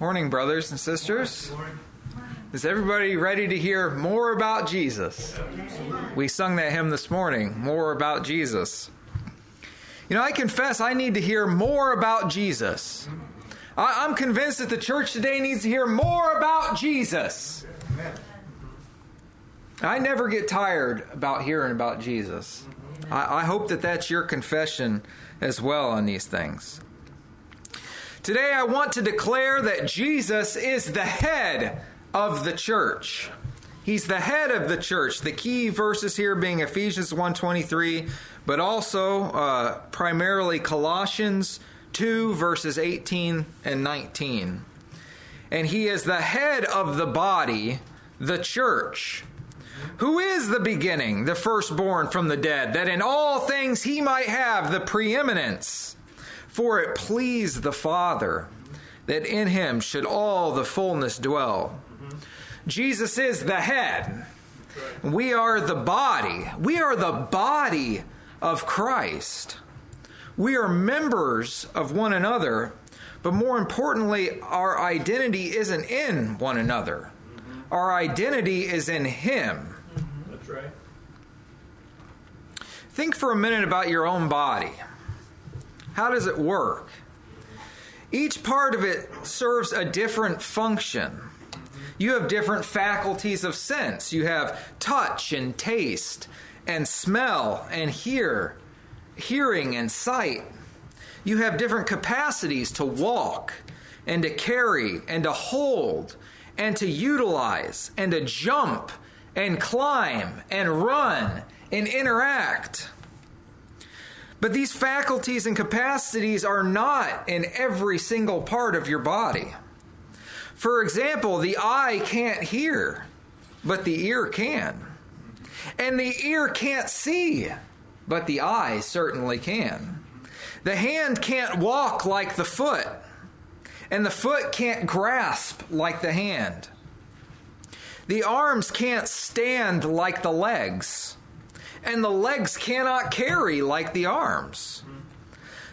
Morning, brothers and sisters. Is everybody ready to hear more about Jesus? We sung that hymn this morning, More About Jesus. You know, I confess I need to hear more about Jesus. I- am convinced that the church today needs to hear more about Jesus. I never get tired about hearing about Jesus. I, I hope that that's your confession as well on these things. Today, I want to declare that Jesus is the head of the church. He's the head of the church. The key verses here being Ephesians 1:23, but also uh, primarily Colossians 2 verses 18 and 19. And he is the head of the body, the church. Who is the beginning, the firstborn from the dead, that in all things he might have the preeminence? For it pleased the Father that in him should all the fullness dwell. Jesus is the head. We are the body. We are the body of Christ. We are members of one another, but more importantly, our identity isn't in one another. Our identity is in Him. That's right. Think for a minute about your own body. How does it work? Each part of it serves a different function. You have different faculties of sense. You have touch and taste and smell and hear, hearing and sight. You have different capacities to walk and to carry and to hold and to utilize and to jump and climb and run and interact. But these faculties and capacities are not in every single part of your body. For example, the eye can't hear, but the ear can. And the ear can't see, but the eye certainly can. The hand can't walk like the foot, and the foot can't grasp like the hand. The arms can't stand like the legs and the legs cannot carry like the arms.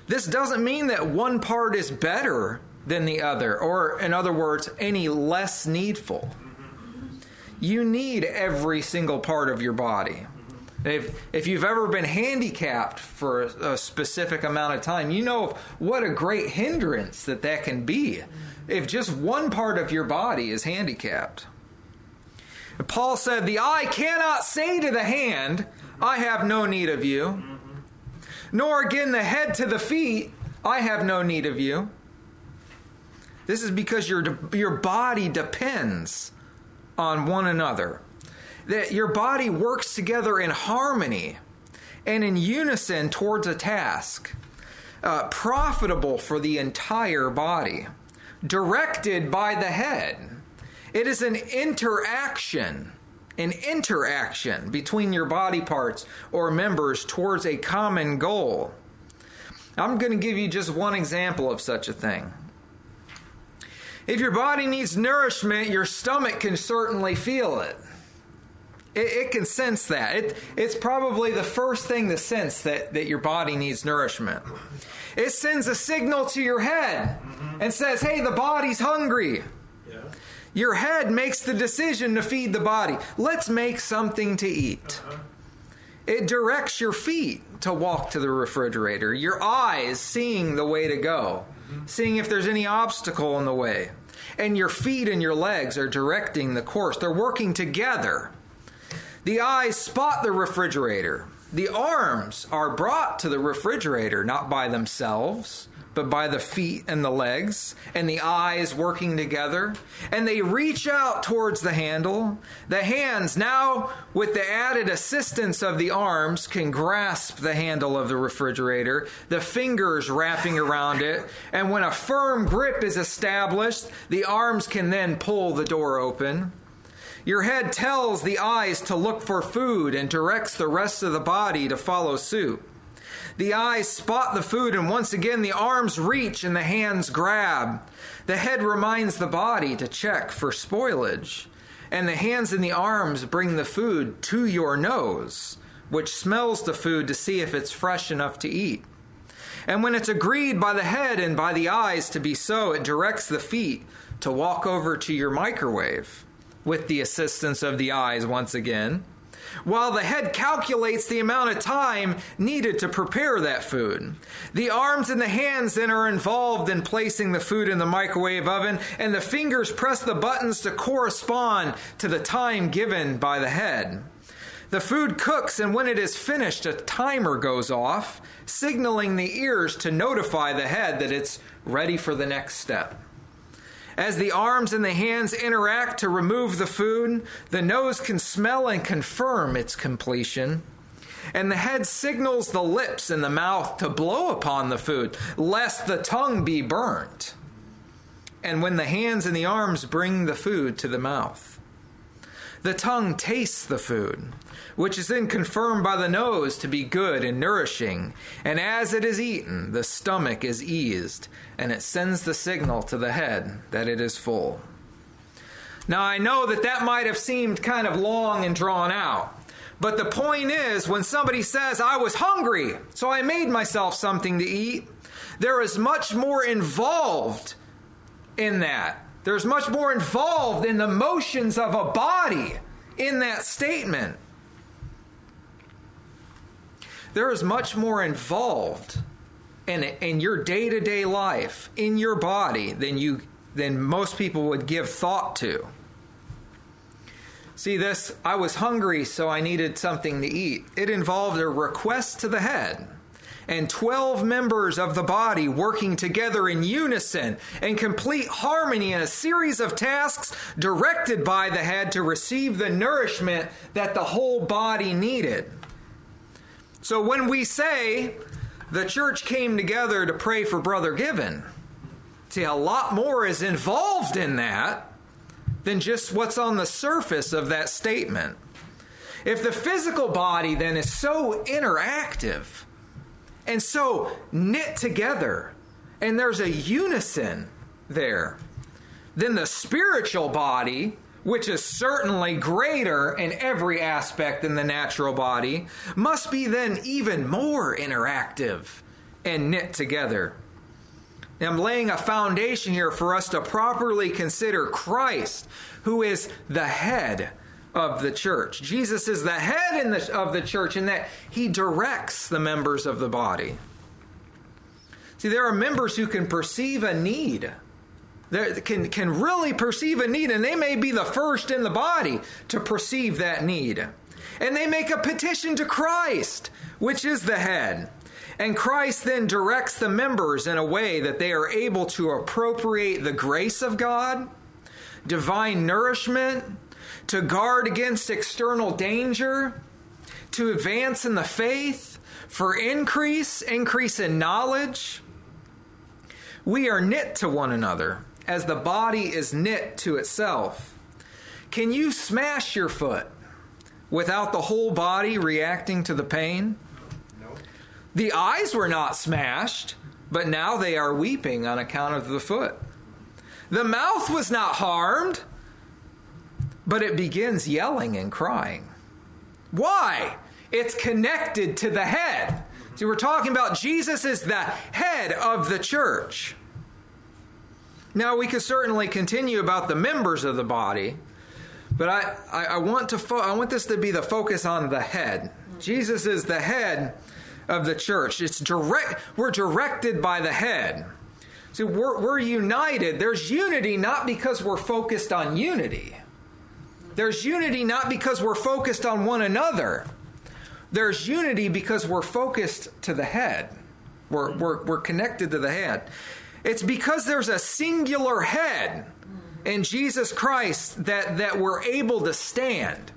This doesn't mean that one part is better than the other, or in other words, any less needful. You need every single part of your body. If, if you've ever been handicapped for a, a specific amount of time, you know what a great hindrance that that can be if just one part of your body is handicapped. Paul said, The eye cannot say to the hand, I have no need of you. Nor again the head to the feet, I have no need of you. This is because your, your body depends on one another. That your body works together in harmony and in unison towards a task, uh, profitable for the entire body, directed by the head. It is an interaction an interaction between your body parts or members towards a common goal. I'm going to give you just one example of such a thing. If your body needs nourishment, your stomach can certainly feel it. It, it can sense that. It, it's probably the first thing to sense that, that your body needs nourishment. It sends a signal to your head and says, hey, the body's hungry. Your head makes the decision to feed the body. Let's make something to eat. Uh-huh. It directs your feet to walk to the refrigerator, your eyes seeing the way to go, mm-hmm. seeing if there's any obstacle in the way. And your feet and your legs are directing the course. They're working together. The eyes spot the refrigerator. The arms are brought to the refrigerator, not by themselves but by the feet and the legs and the eyes working together. And they reach out towards the handle. The hands, now with the added assistance of the arms, can grasp the handle of the refrigerator, the fingers wrapping around it. And when a firm grip is established, the arms can then pull the door open. Your head tells the eyes to look for food and directs the rest of the body to follow suit. The eyes spot the food, and once again the arms reach and the hands grab. The head reminds the body to check for spoilage, and the hands and the arms bring the food to your nose, which smells the food to see if it's fresh enough to eat. And when it's agreed by the head and by the eyes to be so, it directs the feet to walk over to your microwave with the assistance of the eyes once again, while the head calculates the amount of time needed to prepare that food. The arms and the hands then are involved in placing the food in the microwave oven, and the fingers press the buttons to correspond to the time given by the head. The food cooks, and when it is finished, a timer goes off, signaling the ears to notify the head that it's ready for the next step. As the arms and the hands interact to remove the food, the nose can smell and confirm its completion. And the head signals the lips and the mouth to blow upon the food, lest the tongue be burnt. And when the hands and the arms bring the food to the mouth, the tongue tastes the food which is then confirmed by the nose to be good and nourishing. And as it is eaten, the stomach is eased, and it sends the signal to the head that it is full. Now, I know that that might have seemed kind of long and drawn out. But the point is, when somebody says, I was hungry, so I made myself something to eat, there is much more involved in that. There's much more involved in the motions of a body in that statement there is much more involved in, in your day to day life, in your body, than, you, than most people would give thought to. See, this, I was hungry, so I needed something to eat. It involved a request to the head and 12 members of the body working together in unison and complete harmony in a series of tasks directed by the head to receive the nourishment that the whole body needed. So when we say the church came together to pray for Brother Given, see, a lot more is involved in that than just what's on the surface of that statement. If the physical body then is so interactive and so knit together, and there's a unison there, then the spiritual body which is certainly greater in every aspect than the natural body, must be then even more interactive and knit together. I'm laying a foundation here for us to properly consider Christ, who is the head of the church. Jesus is the head the, of the church in that he directs the members of the body. See, there are members who can perceive a need can, can really perceive a need, and they may be the first in the body to perceive that need. And they make a petition to Christ, which is the head. And Christ then directs the members in a way that they are able to appropriate the grace of God, divine nourishment, to guard against external danger, to advance in the faith, for increase, increase in knowledge. We are knit to one another as the body is knit to itself. Can you smash your foot without the whole body reacting to the pain? No. The eyes were not smashed, but now they are weeping on account of the foot. The mouth was not harmed, but it begins yelling and crying. Why? It's connected to the head. See, we're talking about Jesus is the head of the church. Now, we could certainly continue about the members of the body, but I, I, I want, to fo- I want this to be the focus on the head. Jesus is the head of the church. It's direct, we're directed by the head. See, we're, we're united. There's unity not because we're focused on unity. There's unity not because we're focused on one another. There's unity because we're focused to the head. We're, we're, we're connected to the head. It's because there's a singular head in Jesus Christ that, that we're able to stand.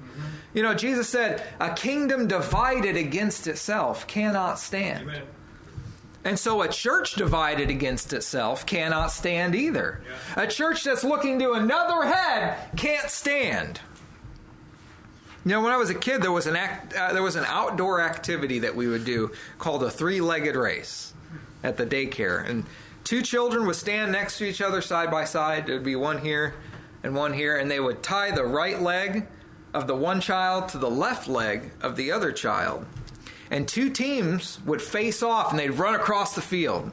You know, Jesus said, a kingdom divided against itself cannot stand. Amen. And so a church divided against itself cannot stand either. Yeah. A church that's looking to another head can't stand. You know, when I was a kid, there was an act, uh, there was an outdoor activity that we would do called a three-legged race at the daycare, and two children would stand next to each other side by side. There would be one here and one here, and they would tie the right leg of the one child to the left leg of the other child. And two teams would face off and they'd run across the field.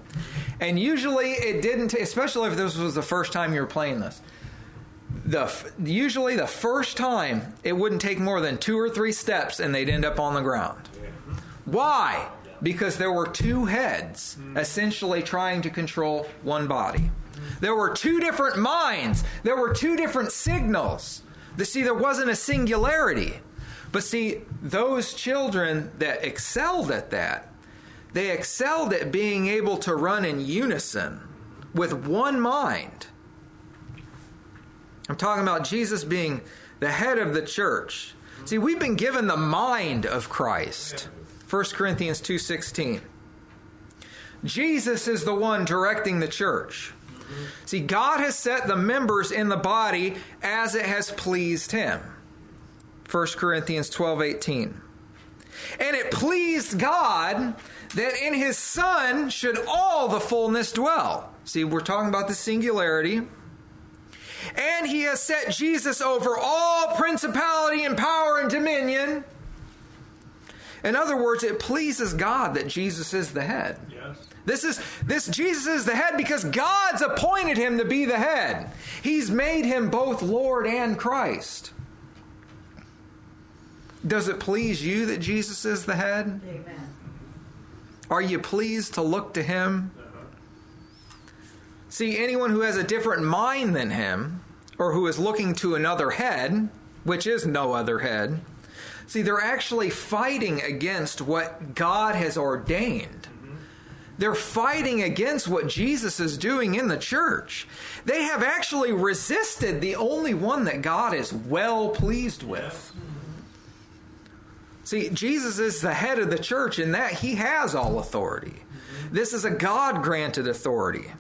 And usually it didn't, especially if this was the first time you were playing this. The usually the first time it wouldn't take more than two or three steps and they'd end up on the ground. Why? Because there were two heads essentially trying to control one body. There were two different minds. There were two different signals. See, there wasn't a singularity. But see, those children that excelled at that, they excelled at being able to run in unison with one mind. I'm talking about Jesus being the head of the church. See, we've been given the mind of Christ. 1 Corinthians 2:16. Jesus is the one directing the church. See, God has set the members in the body as it has pleased him. 1 Corinthians 12 18. And it pleased God that in his Son should all the fullness dwell. See, we're talking about the singularity. And he has set Jesus over all principality and power and dominion. In other words, it pleases God that Jesus is the head. Yes. This is this Jesus is the head because God's appointed him to be the head. He's made him both Lord and Christ. Does it please you that Jesus is the head? Amen. Are you pleased to look to him? See, anyone who has a different mind than him, or who is looking to another head, which is no other head, see, they're actually fighting against what God has ordained. They're fighting against what Jesus is doing in the church. They have actually resisted the only one that God is well pleased with. See, Jesus is the head of the church in that he has all authority. This is a God granted authority.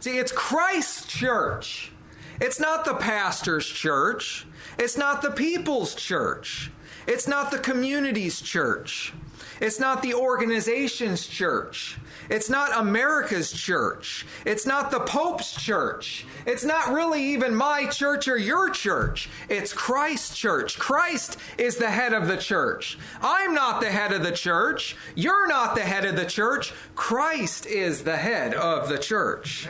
See, it's Christ's church. It's not the pastor's church. It's not the people's church. It's not the community's church. It's not the organization's church. It's not America's church. It's not the Pope's church. It's not really even my church or your church. It's Christ's church. Christ is the head of the church. I'm not the head of the church. You're not the head of the church. Christ is the head of the church.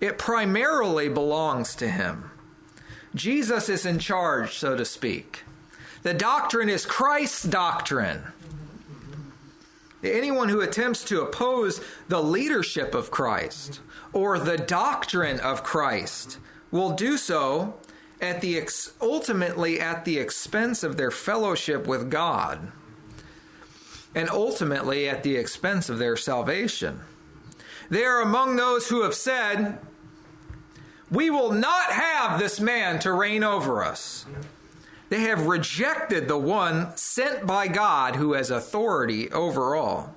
It primarily belongs to him. Jesus is in charge, so to speak. The doctrine is Christ's doctrine. Anyone who attempts to oppose the leadership of Christ or the doctrine of Christ will do so at the ex- ultimately at the expense of their fellowship with God and ultimately at the expense of their salvation. They are among those who have said, We will not have this man to reign over us. They have rejected the one sent by God who has authority over all.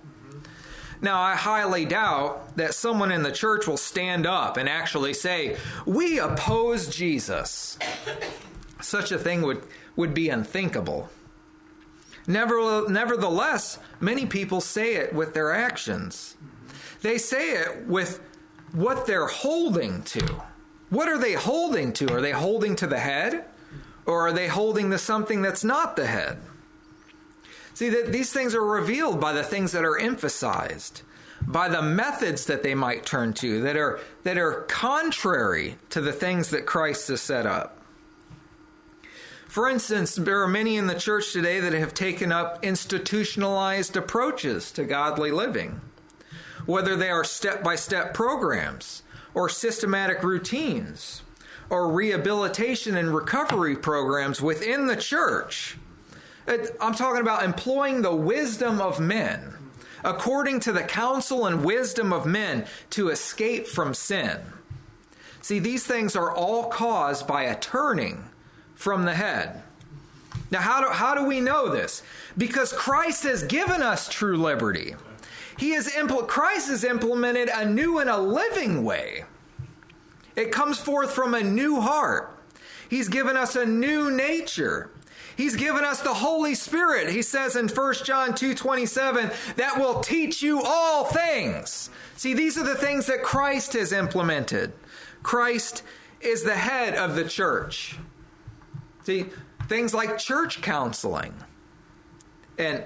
Now, I highly doubt that someone in the church will stand up and actually say, We oppose Jesus. Such a thing would, would be unthinkable. Nevertheless, many people say it with their actions. They say it with what they're holding to. What are they holding to? Are they holding to the head? Or are they holding to something that's not the head? See, that these things are revealed by the things that are emphasized, by the methods that they might turn to that are, that are contrary to the things that Christ has set up. For instance, there are many in the church today that have taken up institutionalized approaches to godly living, whether they are step by step programs or systematic routines or rehabilitation and recovery programs within the church. I'm talking about employing the wisdom of men, according to the counsel and wisdom of men, to escape from sin. See, these things are all caused by a turning from the head. Now, how do, how do we know this? Because Christ has given us true liberty. He is impl- Christ is implemented a new and a living way it comes forth from a new heart. He's given us a new nature. He's given us the Holy Spirit. He says in 1 John 2:27 that will teach you all things. See, these are the things that Christ has implemented. Christ is the head of the church. See, things like church counseling. And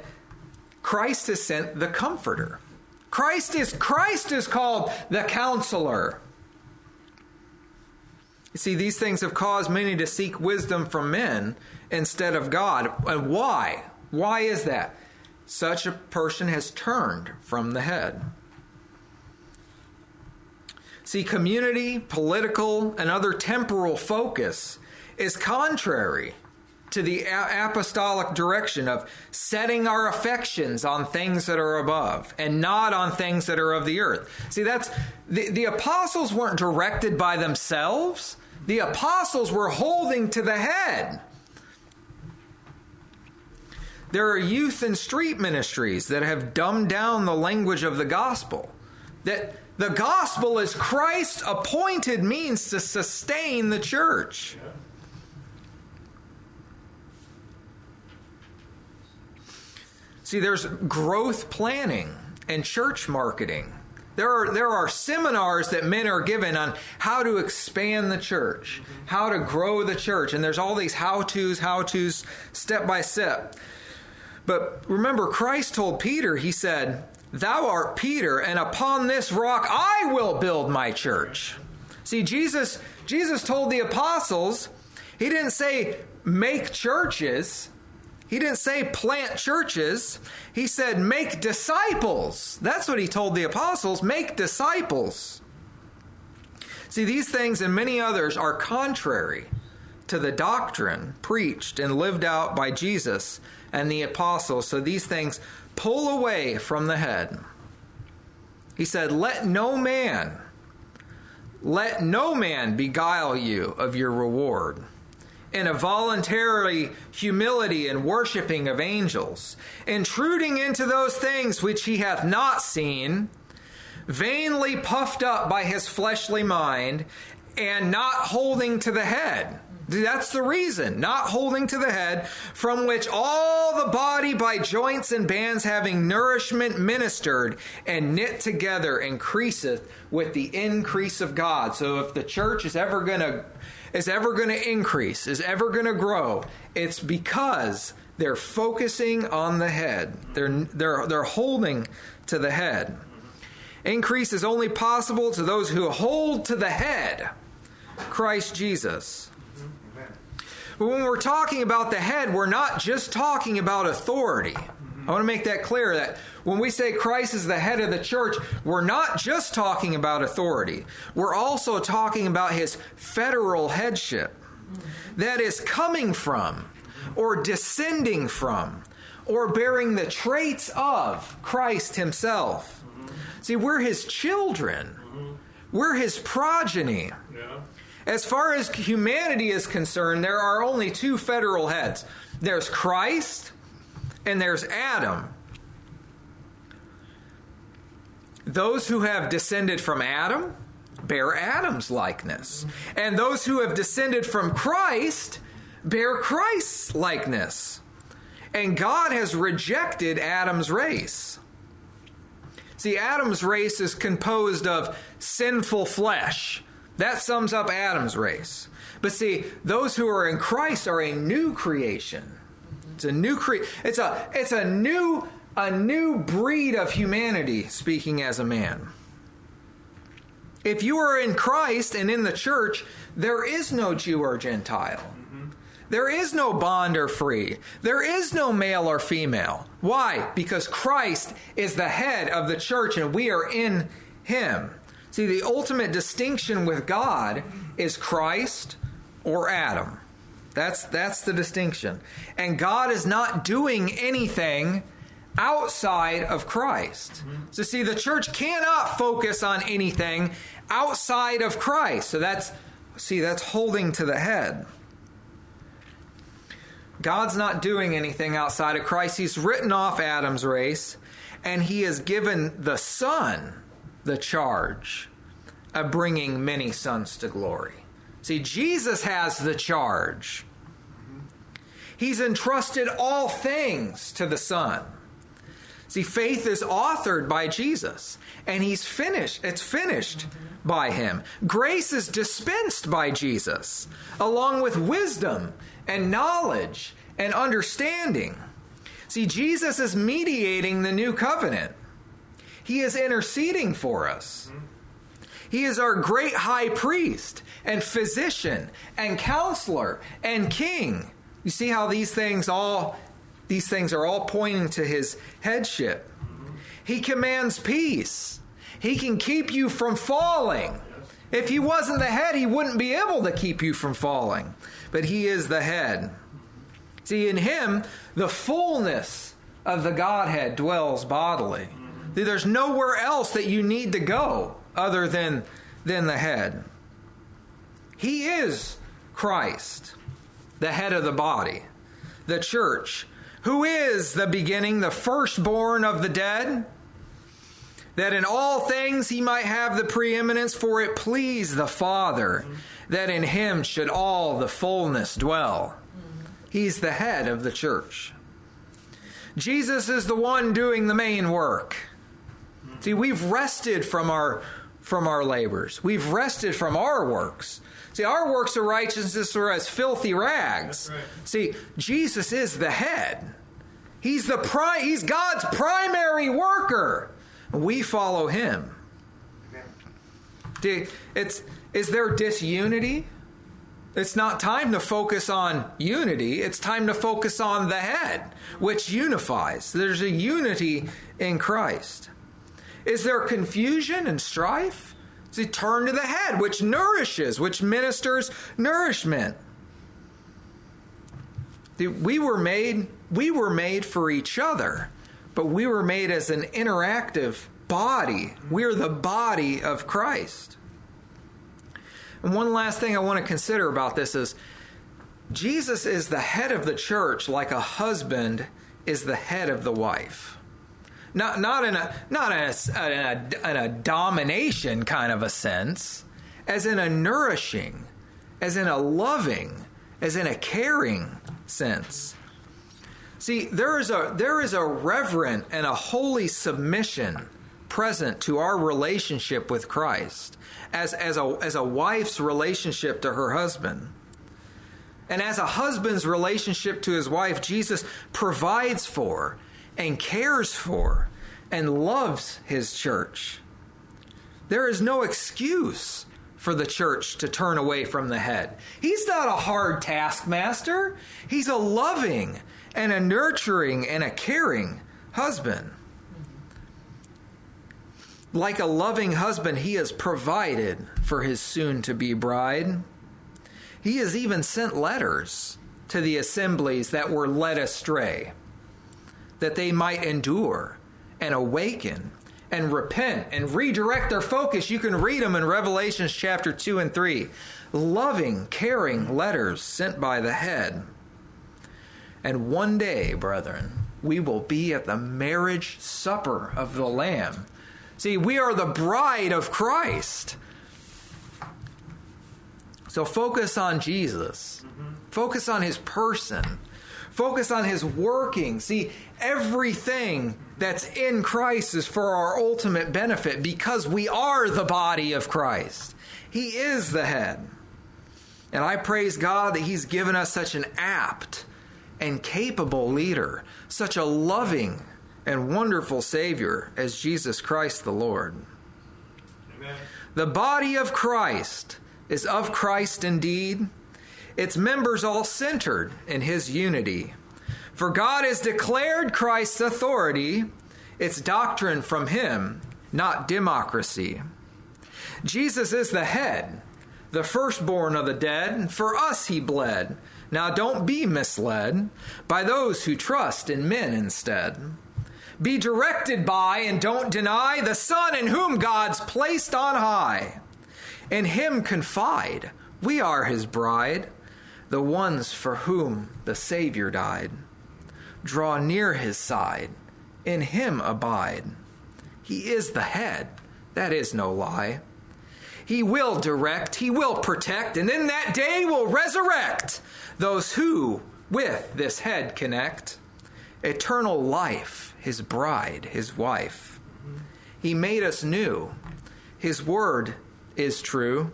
Christ has sent the comforter. Christ is Christ is called the counselor. You see, these things have caused many to seek wisdom from men instead of God. And why? Why is that? Such a person has turned from the head. See, community, political, and other temporal focus is contrary to the apostolic direction of setting our affections on things that are above and not on things that are of the earth. See, that's the, the apostles weren't directed by themselves, the apostles were holding to the head. There are youth and street ministries that have dumbed down the language of the gospel. That the gospel is Christ's appointed means to sustain the church. See, there's growth planning and church marketing. There are, there are seminars that men are given on how to expand the church, how to grow the church, and there's all these how to's, how to's, step by step. But remember, Christ told Peter, He said, Thou art Peter, and upon this rock I will build my church. See, Jesus, Jesus told the apostles, He didn't say make churches. He didn't say plant churches. He said make disciples. That's what he told the apostles make disciples. See, these things and many others are contrary to the doctrine preached and lived out by Jesus and the apostles. So these things pull away from the head. He said, Let no man, let no man beguile you of your reward. In a voluntary humility and worshiping of angels, intruding into those things which he hath not seen, vainly puffed up by his fleshly mind, and not holding to the head that's the reason. Not holding to the head, from which all the body by joints and bands having nourishment ministered and knit together increaseth with the increase of God. So if the church is ever going to is ever going to increase, is ever going to grow, it's because they're focusing on the head. They're they're they're holding to the head. Increase is only possible to those who hold to the head, Christ Jesus. But when we're talking about the head, we're not just talking about authority. I want to make that clear that when we say Christ is the head of the church, we're not just talking about authority. We're also talking about his federal headship. That is coming from, or descending from, or bearing the traits of Christ himself. See, we're his children, we're his progeny. Yeah. As far as humanity is concerned, there are only two federal heads there's Christ and there's Adam. Those who have descended from Adam bear Adam's likeness, and those who have descended from Christ bear Christ's likeness. And God has rejected Adam's race. See, Adam's race is composed of sinful flesh that sums up Adam's race. But see, those who are in Christ are a new creation. It's a new cre- it's a it's a new a new breed of humanity speaking as a man. If you are in Christ and in the church, there is no Jew or Gentile. There is no bond or free. There is no male or female. Why? Because Christ is the head of the church and we are in him. See, the ultimate distinction with God is Christ or Adam. That's that's the distinction. And God is not doing anything outside of Christ. Mm-hmm. So see the church cannot focus on anything outside of Christ. So that's see that's holding to the head. God's not doing anything outside of Christ. He's written off Adam's race and he has given the son the charge of bringing many sons to glory. See, Jesus has the charge. He's entrusted all things to the Son. See, faith is authored by Jesus, and he's finished. It's finished by him. Grace is dispensed by Jesus, along with wisdom and knowledge and understanding. See, Jesus is mediating the new covenant, He is interceding for us. He is our great high priest and physician and counselor and king. You see how these things all these things are all pointing to his headship. He commands peace. He can keep you from falling. If he wasn't the head, he wouldn't be able to keep you from falling. But he is the head. See, in him, the fullness of the Godhead dwells bodily. There's nowhere else that you need to go other than, than the head. He is Christ, the head of the body, the church, who is the beginning, the firstborn of the dead, that in all things he might have the preeminence, for it pleased the Father that in him should all the fullness dwell. He's the head of the church. Jesus is the one doing the main work. See, we've rested from our from our labors. We've rested from our works. See, our works of righteousness are as filthy rags. Right. See, Jesus is the head. He's the pri- he's God's primary worker. We follow him. It's is there disunity? It's not time to focus on unity. It's time to focus on the head, which unifies. There's a unity in Christ. Is there confusion and strife? See, turn to the head, which nourishes, which ministers nourishment. We were made, we were made for each other, but we were made as an interactive body. We're the body of Christ. And one last thing I want to consider about this is Jesus is the head of the church like a husband is the head of the wife. Not, not in a not in a, in a, in a domination kind of a sense, as in a nourishing, as in a loving, as in a caring sense. See, there is a there is a reverent and a holy submission present to our relationship with Christ as, as, a, as a wife's relationship to her husband. And as a husband's relationship to his wife, Jesus provides for and cares for and loves his church. There is no excuse for the church to turn away from the head. He's not a hard taskmaster, he's a loving and a nurturing and a caring husband. Like a loving husband, he has provided for his soon to be bride. He has even sent letters to the assemblies that were led astray, that they might endure and awaken and repent and redirect their focus. You can read them in Revelations chapter 2 and 3. Loving, caring letters sent by the head. And one day, brethren, we will be at the marriage supper of the Lamb See, we are the bride of Christ. So focus on Jesus. Mm-hmm. Focus on his person. Focus on his working. See, everything that's in Christ is for our ultimate benefit because we are the body of Christ. He is the head. And I praise God that he's given us such an apt and capable leader, such a loving and wonderful Savior as Jesus Christ the Lord. Amen. The body of Christ is of Christ indeed, its members all centered in his unity. For God has declared Christ's authority, its doctrine from him, not democracy. Jesus is the head, the firstborn of the dead. For us he bled. Now don't be misled by those who trust in men instead. Be directed by and don't deny the Son in whom God's placed on high. In him confide. We are his bride, the ones for whom the Savior died. Draw near his side. In him abide. He is the head. That is no lie. He will direct, he will protect, and in that day will resurrect those who with this head connect. Eternal life his bride, his wife. He made us new. His word is true.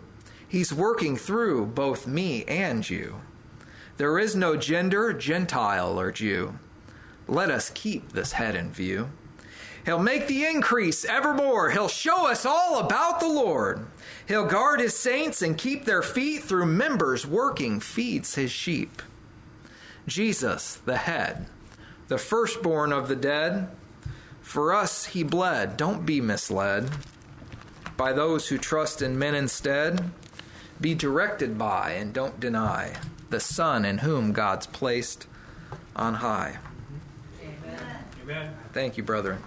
He's working through both me and you. There is no gender, Gentile or Jew, Let us keep this head in view. He'll make the increase evermore. He'll show us all about the Lord. He'll guard his saints and keep their feet through members working, feeds his sheep. Jesus, the head, the firstborn of the dead, for us he bled. Don't be misled by those who trust in men instead. Be directed by and don't deny the Son in whom God's placed on high. Amen. Amen. Thank you, brethren.